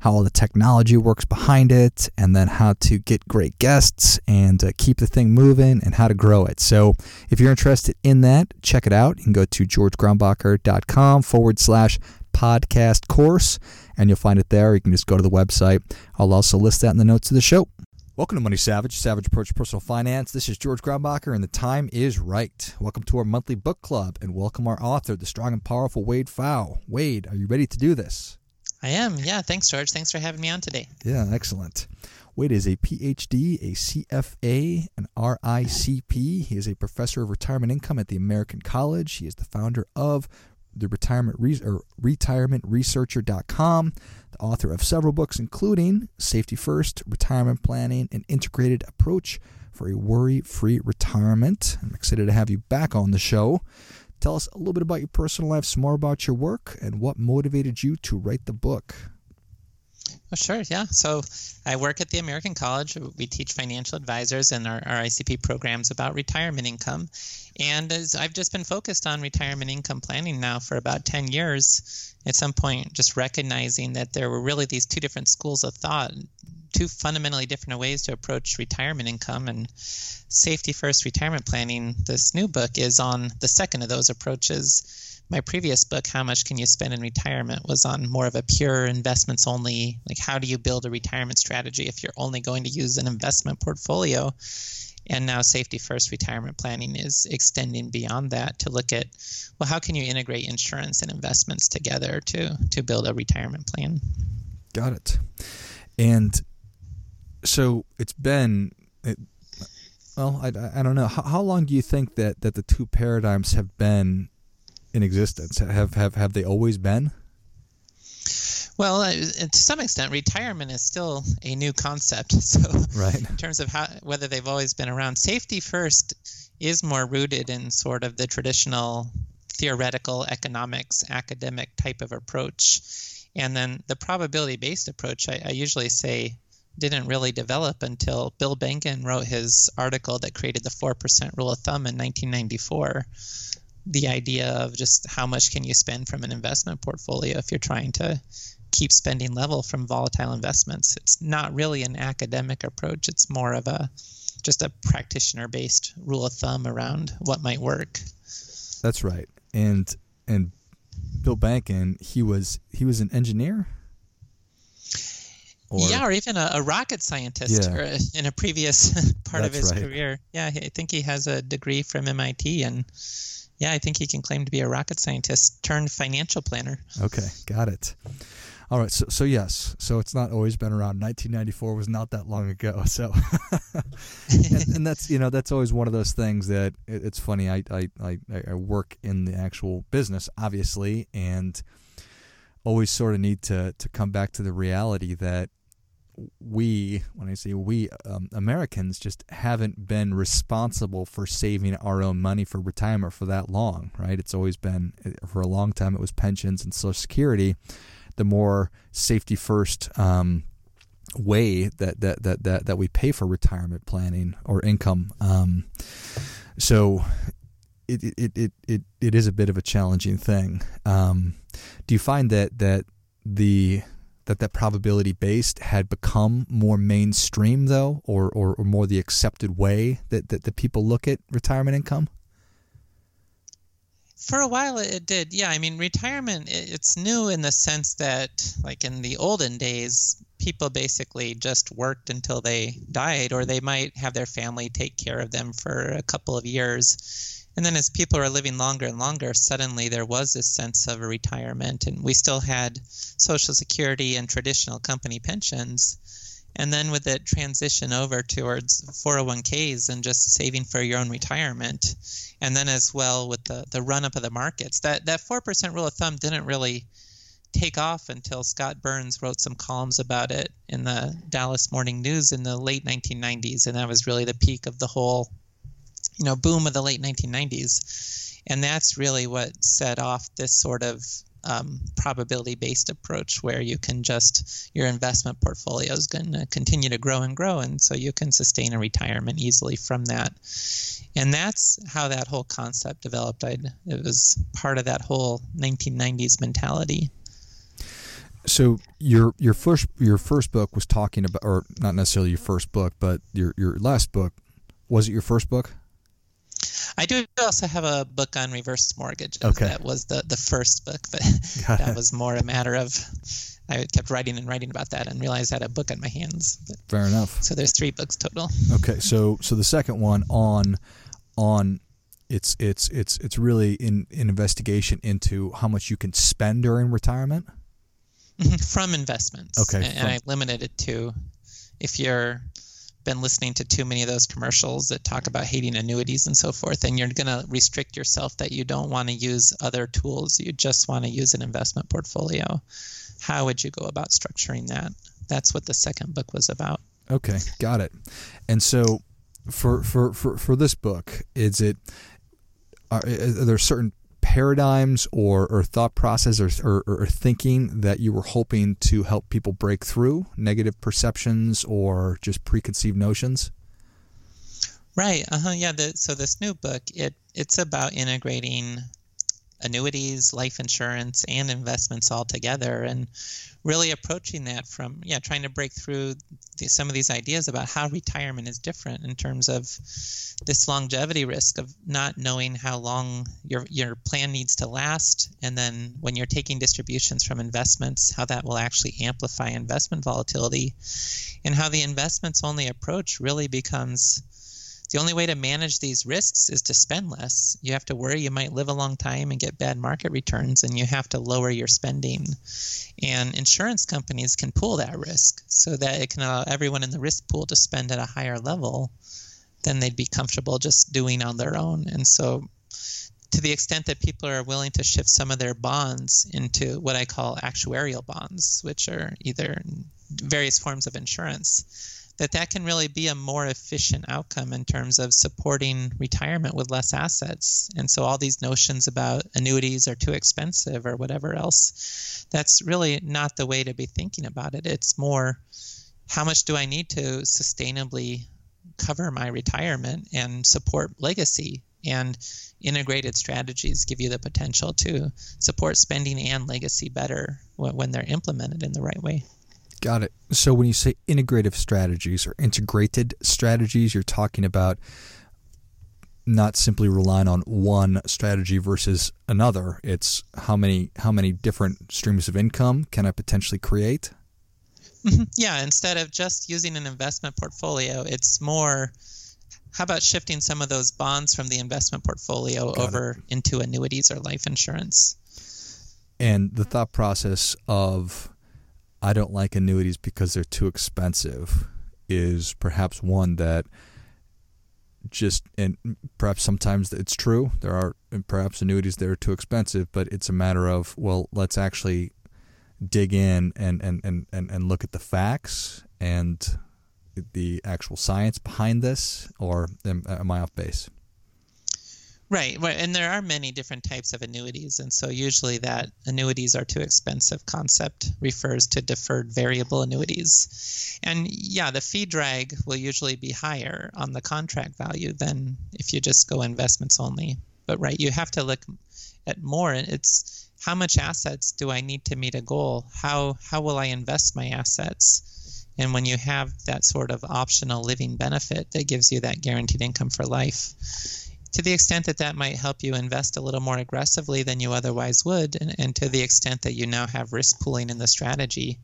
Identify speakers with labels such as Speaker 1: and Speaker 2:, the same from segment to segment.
Speaker 1: how all the technology works behind it, and then how to get great guests and uh, keep the thing moving and how to grow it. So, if you're interested in that, check it out. You can go to georgegrumbacher.com forward slash podcast course, and you'll find it there. You can just go to the website. I'll also list that in the notes of the show. Welcome to Money Savage, Savage Approach Personal Finance. This is George Grumbacher, and the time is right. Welcome to our monthly book club, and welcome our author, the strong and powerful Wade Pfau. Wade, are you ready to do this?
Speaker 2: I am. Yeah. Thanks, George. Thanks for having me on today.
Speaker 1: Yeah, excellent. Wade is a PhD, a CFA, an RICP. He is a professor of retirement income at the American College. He is the founder of the retirement re- or retirementresearcher.com, the author of several books including Safety First, Retirement Planning, an Integrated Approach for a Worry-Free Retirement. I'm excited to have you back on the show. Tell us a little bit about your personal life, some more about your work, and what motivated you to write the book.
Speaker 2: Oh, sure. Yeah. So I work at the American College. We teach financial advisors and our, our ICP programs about retirement income. And as I've just been focused on retirement income planning now for about 10 years, at some point, just recognizing that there were really these two different schools of thought two fundamentally different ways to approach retirement income and safety first retirement planning. This new book is on the second of those approaches. My previous book, How Much Can You Spend in Retirement, was on more of a pure investments only, like how do you build a retirement strategy if you're only going to use an investment portfolio. And now safety first retirement planning is extending beyond that to look at well how can you integrate insurance and investments together to to build a retirement plan.
Speaker 1: Got it. And so it's been it, well I, I don't know how, how long do you think that that the two paradigms have been in existence have have have they always been
Speaker 2: well, uh, to some extent, retirement is still a new concept. So,
Speaker 1: right.
Speaker 2: in terms of how whether they've always been around, safety first is more rooted in sort of the traditional theoretical economics academic type of approach, and then the probability-based approach. I, I usually say didn't really develop until Bill Bengen wrote his article that created the 4% rule of thumb in 1994. The idea of just how much can you spend from an investment portfolio if you're trying to keep spending level from volatile investments. It's not really an academic approach, it's more of a just a practitioner based rule of thumb around what might work.
Speaker 1: That's right. And and Bill Bengen, he was he was an engineer
Speaker 2: or, yeah, or even a, a rocket scientist yeah. in a previous part of his right. career. Yeah, I think he has a degree from MIT, and yeah, I think he can claim to be a rocket scientist turned financial planner.
Speaker 1: Okay, got it. All right, so so yes, so it's not always been around. 1994 was not that long ago. So, and, and, that's you know that's always one of those things that it, it's funny. I, I I I work in the actual business, obviously, and always sort of need to to come back to the reality that we, when I say we, um, Americans just haven't been responsible for saving our own money for retirement for that long, right? It's always been, for a long time, it was pensions and Social Security. The more safety first um, way that, that, that, that, that we pay for retirement planning or income. Um, so it, it, it, it, it is a bit of a challenging thing. Um, do you find that, that the that that probability based had become more mainstream though or, or, or more the accepted way that, that, that people look at retirement income?
Speaker 2: For a while it did. Yeah i mean retirement it's new in the sense that like in the olden days people basically just worked until they died or they might have their family take care of them for a couple of years and then as people are living longer and longer, suddenly there was this sense of a retirement, and we still had Social Security and traditional company pensions. And then with it transition over towards 401ks and just saving for your own retirement, and then as well with the, the run up of the markets, that that four percent rule of thumb didn't really take off until Scott Burns wrote some columns about it in the Dallas Morning News in the late 1990s, and that was really the peak of the whole, you know, boom of the late 1990s, and that's really what set off this sort of um, probability based approach where you can just your investment portfolio is going to continue to grow and grow and so you can sustain a retirement easily from that. And that's how that whole concept developed. I'd, it was part of that whole 1990s mentality.
Speaker 1: So your your first your first book was talking about or not necessarily your first book but your your last book was it your first book
Speaker 2: I do also have a book on reverse mortgage.
Speaker 1: Okay.
Speaker 2: That was the, the first book, but that was more a matter of I kept writing and writing about that and realized I had a book on my hands. But,
Speaker 1: Fair enough.
Speaker 2: So there's three books total.
Speaker 1: Okay, so so the second one on on it's it's it's it's really in an investigation into how much you can spend during retirement mm-hmm.
Speaker 2: from investments.
Speaker 1: Okay,
Speaker 2: and,
Speaker 1: from-
Speaker 2: I limited it to if you're been listening to too many of those commercials that talk about hating annuities and so forth, and you're going to restrict yourself that you don't want to use other tools. You just want to use an investment portfolio. How would you go about structuring that? That's what the second book was about.
Speaker 1: Okay, got it. And so, for for for, for this book, is it are, are there certain paradigms or, or thought process or, or, or thinking that you were hoping to help people break through negative perceptions or just preconceived notions?
Speaker 2: Right. Uh huh. Yeah. The, so this new book, it it's about integrating annuities, life insurance, and investments all together, and really approaching that from yeah, trying to break through the, some of these ideas about how retirement is different in terms of this longevity risk of not knowing how long your your plan needs to last, and then when you're taking distributions from investments, how that will actually amplify investment volatility, and how the investments only approach really becomes the only way to manage these risks is to spend less. You have to worry you might live a long time and get bad market returns, and you have to lower your spending. And insurance companies can pool that risk so that it can allow everyone in the risk pool to spend at a higher level than they'd be comfortable just doing on their own. And so, to the extent that people are willing to shift some of their bonds into what I call actuarial bonds, which are either various forms of insurance, that that can really be a more efficient outcome in terms of supporting retirement with less assets. And so all these notions about annuities are too expensive or whatever else, that's really not the way to be thinking about it. It's more how much do I need to sustainably cover my retirement and support legacy and integrated strategies give you the potential to support spending and legacy better when they're implemented in the right way.
Speaker 1: Got it. So when you say integrative strategies or integrated strategies, you're talking about not simply relying on one strategy versus another. It's how many how many different streams of income can I potentially create?
Speaker 2: Mm-hmm. Yeah, instead of just using an investment portfolio, it's more how about shifting some of those bonds from the investment portfolio
Speaker 1: Got
Speaker 2: over
Speaker 1: it.
Speaker 2: into annuities or life insurance?
Speaker 1: And the thought process of I don't like annuities because they're too expensive is perhaps one that just and perhaps sometimes it's true there are perhaps annuities that are too expensive but it's a matter of well let's actually dig in and and and and, and look at the facts and the actual science behind this or am, am i off base
Speaker 2: Right, and there are many different types of annuities, and so usually that annuities are too expensive concept refers to deferred variable annuities. And yeah, the fee drag will usually be higher on the contract value than if you just go investments only. But right, you have to look at more. It's how much assets do I need to meet a goal? How how will I invest my assets? And when you have that sort of optional living benefit that gives you that guaranteed income for life, to the extent that that might help you invest a little more aggressively than you otherwise would, and, and, to the extent that you now have risk pooling in the strategy,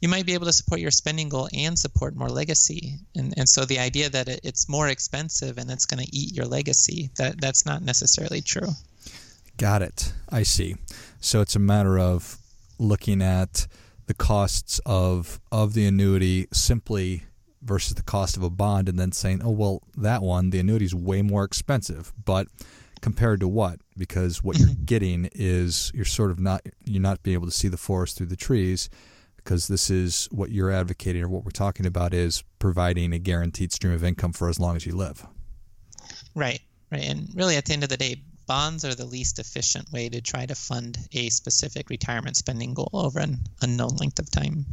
Speaker 2: you might be able to support your spending goal and support more legacy. And, and so the idea that it, it's more expensive and it's going to eat your legacy, that, that's not necessarily true.
Speaker 1: Got it. I see. So it's a matter of looking at the costs of of the annuity simply versus the cost of a bond and then saying, oh, well, that one, the annuity is way more expensive. But compared to what? Because what you're getting is you're sort of not you're not being able to see the forest through the trees because this is what you're advocating or what we're talking about is providing a guaranteed stream of income for as long as you live.
Speaker 2: Right, right. And really, at the end of the day, bonds are the least efficient way to try to fund a specific retirement spending goal over an unknown length of time.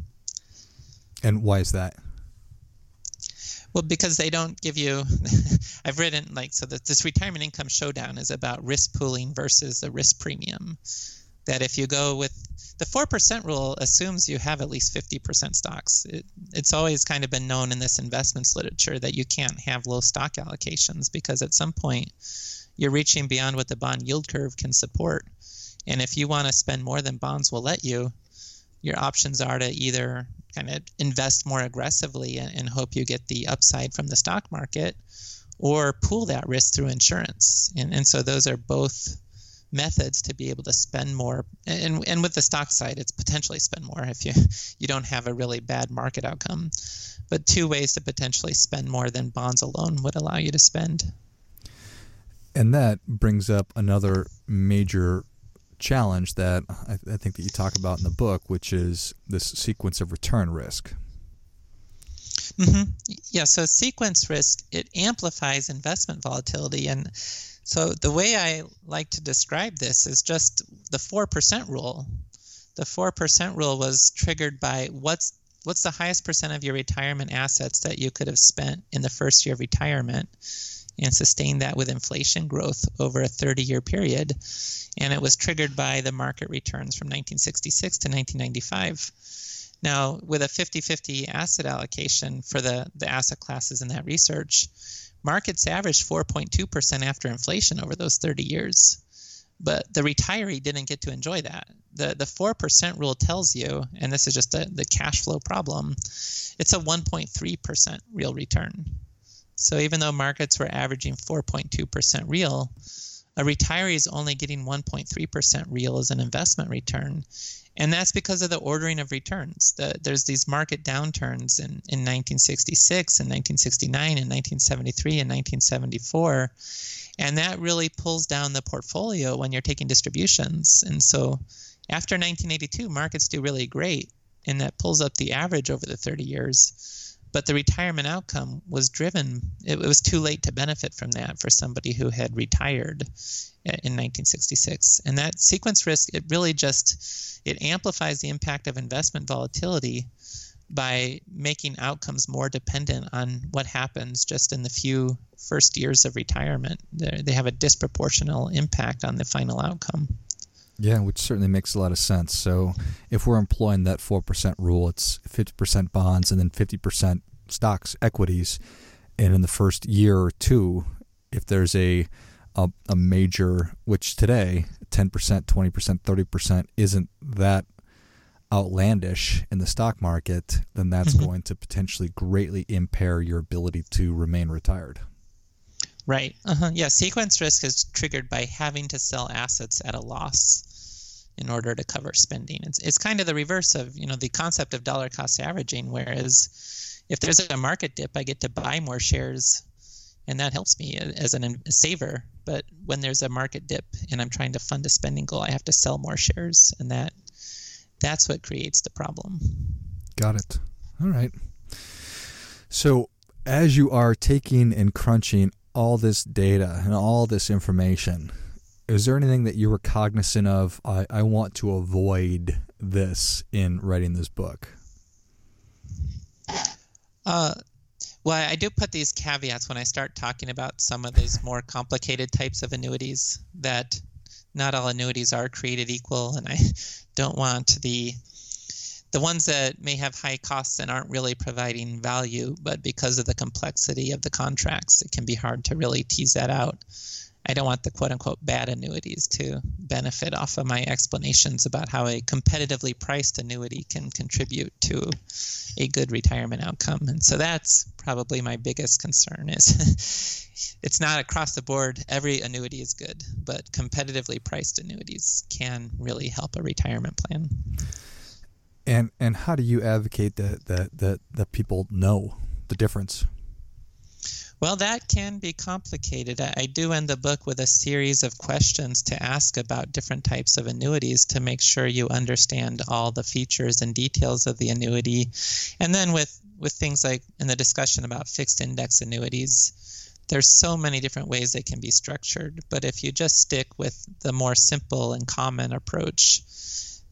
Speaker 1: And why is that?
Speaker 2: Well, because they don't give you. I've written like so that this retirement income showdown is about risk pooling versus the risk premium. That if you go with the four percent rule, assumes you have at least fifty percent stocks. It, it's always kind of been known in this investments literature that you can't have low stock allocations because at some point you're reaching beyond what the bond yield curve can support. And if you want to spend more than bonds will let you, your options are to either kind of invest more aggressively and, and, hope you get the upside from the stock market or pool that risk through insurance. And, and so those are both methods to be able to spend more. And, and with the stock side, it's potentially spend more if you, you don't have a really bad market outcome. But two ways to potentially spend more than bonds alone would allow you to spend.
Speaker 1: And that brings up another major challenge that I, I, think that you talk about in the book, which is this sequence of return risk.
Speaker 2: Mm-hmm. Yeah, so sequence risk it amplifies investment volatility, and so the way I like to describe this is just the four percent rule. The four percent rule was triggered by what's what's the highest percent of your retirement assets that you could have spent in the first year of retirement and sustain that with inflation growth over a 30 year period. And it was triggered by the market returns from 1966 to 1995. Now, with a 50 50 asset allocation for the, the asset classes in that research, markets averaged 4.2% after inflation over those 30 years. But the retiree didn't get to enjoy that. The, the 4% rule tells you, and this is just a, the cash flow problem, it's a 1.3% real return. So even though markets were averaging 4.2% real, a retiree is only getting 1.3% real as an investment return. And that's because of the ordering of returns. The, there's these market downturns in, in 1966 and 1969 and 1973 and 1974. And that really pulls down the portfolio when you're taking distributions. And so after 1982, markets do really great. And that pulls up the average over the 30 years but the retirement outcome was driven it, was too late to benefit from that for somebody who had retired uh, in 1966 and that sequence risk it really just it amplifies the impact of investment volatility by making outcomes more dependent on what happens just in the few first years of retirement. They they have a disproportional impact on the final outcome.
Speaker 1: Yeah, which certainly makes a lot of sense. So, if we're employing that 4% rule, it's 50% bonds and then 50% stocks, equities. And in the first year or two, if there's a a, a major, which today 10%, 20%, 30% isn't that outlandish in the stock market, then that's mm-hmm. going to potentially greatly impair your ability to remain retired.
Speaker 2: Right. Uh-huh. Yeah. Sequence risk is triggered by having to sell assets at a loss in order to cover spending. It's, it's kind of the reverse of you know the concept of dollar cost averaging. Whereas if there's a market dip, I get to buy more shares, and that helps me as an, a saver. But when there's a market dip and I'm trying to fund a spending goal, I have to sell more shares, and that that's what creates the problem.
Speaker 1: Got it. All right. So as you are taking and crunching all this data and all this information, is there anything that you were cognizant of? I, I want to avoid this in writing this book.
Speaker 2: Uh, well, I do put these caveats when I start talking about some of these more complicated types of annuities that not all annuities are created equal, and I don't want the the ones that may have high costs and aren't really providing value, but because of the complexity of the contracts, it can be hard to really tease that out. I don't want the quote unquote bad annuities to benefit off of my explanations about how a competitively priced annuity can contribute to a good retirement outcome. And so that's probably my biggest concern is it's not across the board every annuity is good, but competitively priced annuities can really help a retirement plan.
Speaker 1: And and how do you advocate that that that that people know the difference?
Speaker 2: Well, that can be complicated. I do end the book with a series of questions to ask about different types of annuities to make sure you understand all the features and details of the annuity. And then with, with things like in the discussion about fixed index annuities, there's so many different ways they can be structured. But if you just stick with the more simple and common approach,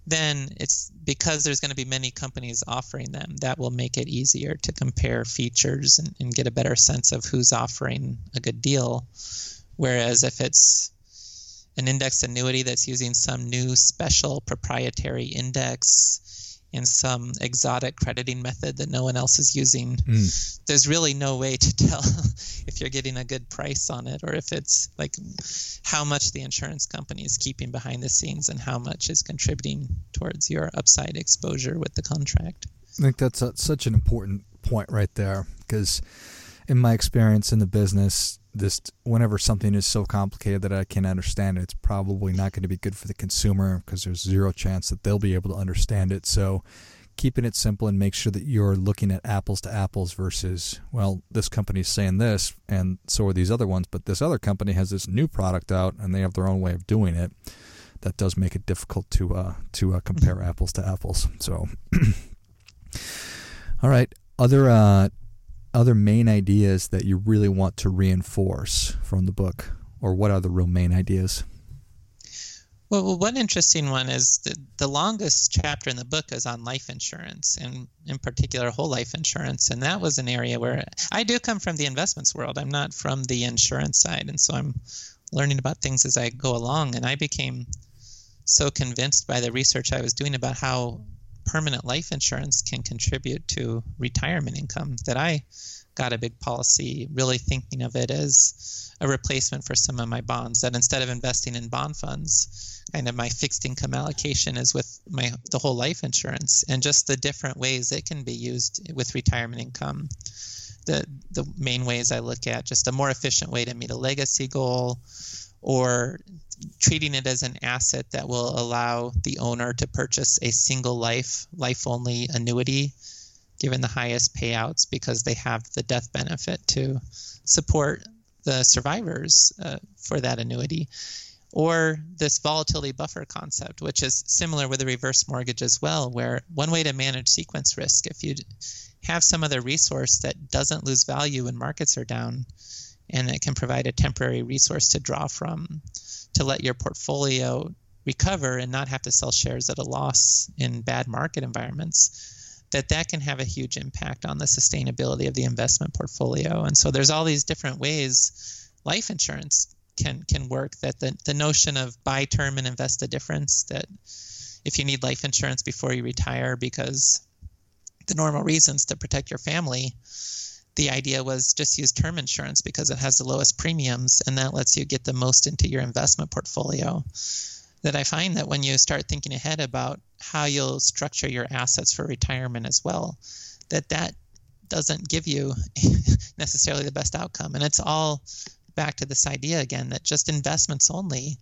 Speaker 2: then it's because there's going to be many companies offering them that will make it easier to compare features and, and, get a better sense of who's offering a good deal. Whereas if it's an index annuity that's using some new special proprietary index in some exotic crediting method that no one else is using. Mm. There's really no way to tell if you're getting a good price on it or if it's like how much the insurance company is keeping behind the scenes and how much is contributing towards your upside exposure with the contract.
Speaker 1: I think that's a, such an important point right there because in my experience in the business, this whenever something is so complicated that I can't understand it, it's probably not going to be good for the consumer because there's zero chance that they'll be able to understand it. So keeping it simple and make sure that you're looking at apples to apples versus well this company's saying this and so are these other ones but this other company has this new product out and they have their own way of doing it that does make it difficult to uh, to uh, compare apples to apples so all right other uh, other main ideas that you really want to reinforce from the book, or what are the real main ideas?
Speaker 2: Well, one interesting one is the, the longest chapter in the book is on life insurance, and in particular, whole life insurance. And that was an area where I do come from the investments world. I'm not from the insurance side, and so I'm learning about things as I go along. And I became so convinced by the research I was doing about how permanent life insurance can contribute to retirement income that I got a big policy really thinking of it as a replacement for some of my bonds that instead of investing in bond funds kind of my fixed income allocation is with my the whole life insurance and just the different ways it can be used with retirement income. The the main ways I look at just a more efficient way to meet a legacy goal or treating it as an asset that will allow the owner to purchase a single life, life only annuity, given the highest payouts because they have the death benefit to support the survivors uh, for that annuity. Or this volatility buffer concept, which is similar with a reverse mortgage as well, where one way to manage sequence risk, if you have some other resource that doesn't lose value when markets are down, and it can provide a temporary resource to draw from to let your portfolio recover and not have to sell shares at a loss in bad market environments that that can have a huge impact on the sustainability of the investment portfolio. And so there's all these different ways life insurance can can work that the, the notion of buy term and invest the difference that if you need life insurance before you retire because the normal reasons to protect your family the idea was just use term insurance because it has the lowest premiums and that lets you get the most into your investment portfolio. That I find that when you start thinking ahead about how you'll structure your assets for retirement as well, that that doesn't give you necessarily the best outcome. And it's all back to this idea again that just investments only,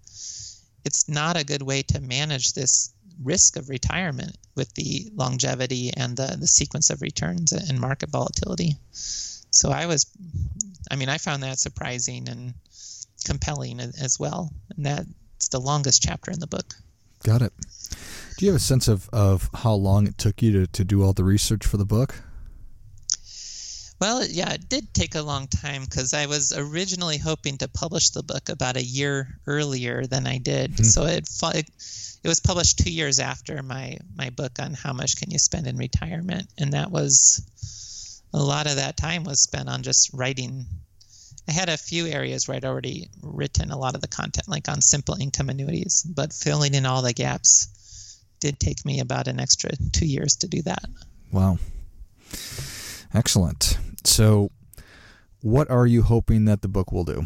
Speaker 2: it's not a good way to manage this risk of retirement with the longevity and the, the sequence of returns and market volatility. So I was, I mean, I found that surprising and compelling as well. And that's the longest chapter in the book.
Speaker 1: Got it. Do you have a sense of, of how long it took you to, to do all the research for the book?
Speaker 2: Well, yeah, it did take a long time because I was originally hoping to publish the book about a year earlier than I did. Mm-hmm. So it, it it was published two years after my my book on how much can you spend in retirement, and that was a lot of that time was spent on just writing. I had a few areas where I'd already written a lot of the content, like on simple income annuities, but filling in all the gaps did take me about an extra two years to do that.
Speaker 1: Wow. Excellent. So, what are you hoping that the book will do?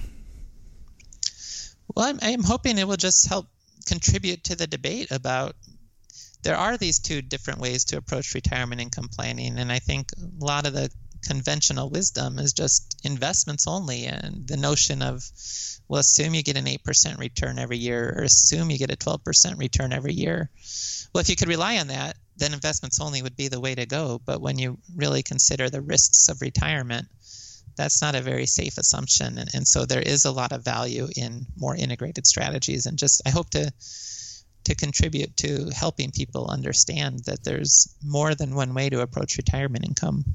Speaker 2: Well, I'm, I'm hoping it will just help contribute to the debate about there are these two different ways to approach retirement income planning and i think a lot of the conventional wisdom is just investments only and the notion of well assume you get an 8% return every year or assume you get a 12% return every year well if you could rely on that then investments only would be the way to go but when you really consider the risks of retirement that's not a very safe assumption. And, and so there is a lot of value in more integrated strategies. And just I hope to to contribute to helping people understand that there's more than one way to approach retirement income.